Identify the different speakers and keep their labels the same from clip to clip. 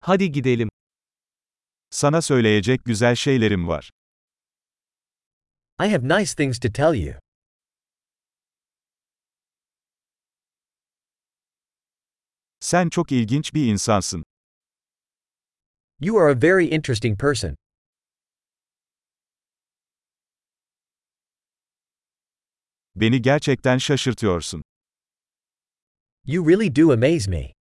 Speaker 1: Hadi gidelim.
Speaker 2: Sana söyleyecek güzel şeylerim var.
Speaker 3: I have nice things to tell you.
Speaker 2: Sen çok ilginç bir insansın.
Speaker 3: You are a very interesting person.
Speaker 2: Beni gerçekten şaşırtıyorsun.
Speaker 3: You really do amaze me.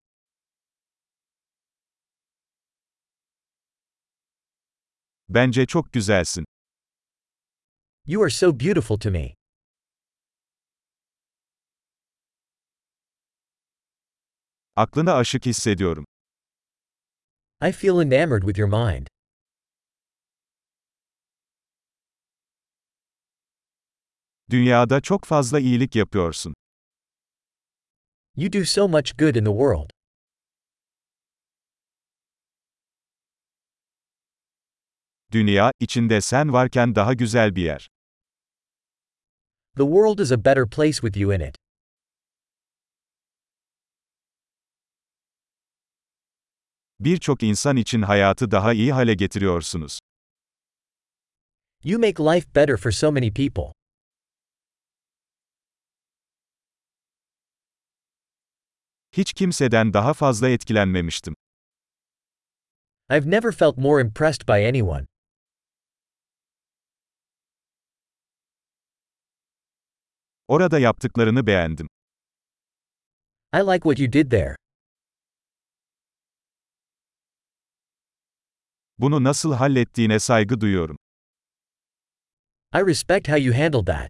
Speaker 2: Bence çok güzelsin.
Speaker 3: You are so beautiful to me.
Speaker 2: Aklına aşık hissediyorum.
Speaker 3: I feel enamored with your mind.
Speaker 2: Dünyada çok fazla iyilik yapıyorsun.
Speaker 3: You do so much good in the world.
Speaker 2: Dünya, içinde sen varken daha güzel bir yer.
Speaker 3: The world is a better place with you in it.
Speaker 2: Birçok insan için hayatı daha iyi hale getiriyorsunuz.
Speaker 3: You make life better for so many people.
Speaker 2: Hiç kimseden daha fazla etkilenmemiştim.
Speaker 3: I've never felt more impressed by anyone.
Speaker 2: Orada yaptıklarını beğendim.
Speaker 3: I like what you did there.
Speaker 2: Bunu nasıl hallettiğine saygı duyuyorum.
Speaker 3: I respect how you handled that.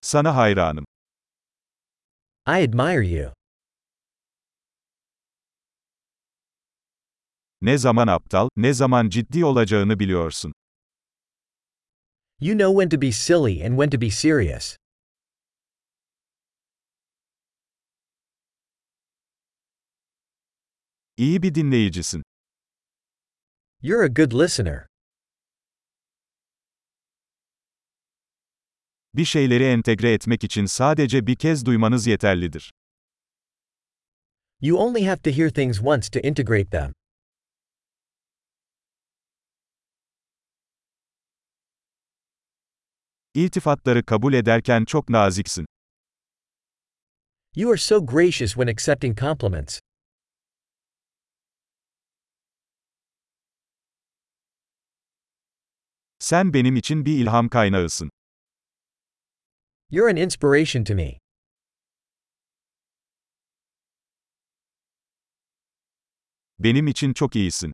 Speaker 2: Sana hayranım.
Speaker 3: I admire you.
Speaker 2: Ne zaman aptal, ne zaman ciddi olacağını biliyorsun.
Speaker 3: You know when to be silly and when to be serious.
Speaker 2: İyi bir dinleyicisin.
Speaker 3: You're a good listener.
Speaker 2: Bir şeyleri entegre etmek için sadece bir kez duymanız yeterlidir.
Speaker 3: You only have to hear things once to integrate them.
Speaker 2: İltifatları kabul ederken çok naziksin.
Speaker 3: You are so gracious when accepting compliments.
Speaker 2: Sen benim için bir ilham kaynağısın.
Speaker 3: You're an inspiration to me.
Speaker 2: Benim için çok iyisin.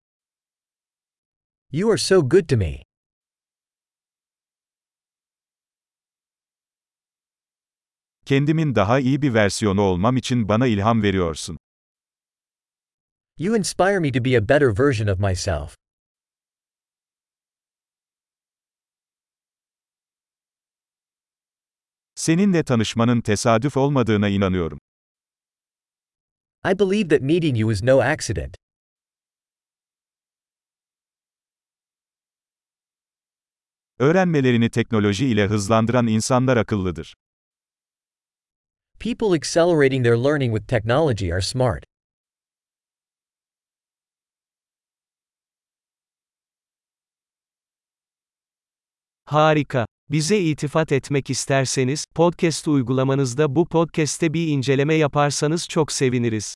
Speaker 3: You are so good to me.
Speaker 2: Kendimin daha iyi bir versiyonu olmam için bana ilham veriyorsun.
Speaker 3: You inspire me to be a better version of myself.
Speaker 2: Seninle tanışmanın tesadüf olmadığına inanıyorum.
Speaker 3: I believe that meeting you is no accident.
Speaker 2: Öğrenmelerini teknoloji ile hızlandıran insanlar akıllıdır.
Speaker 3: People accelerating their learning with technology are smart.
Speaker 1: Harika. Bize itifat etmek isterseniz, podcast uygulamanızda bu podcast'te bir inceleme yaparsanız çok seviniriz.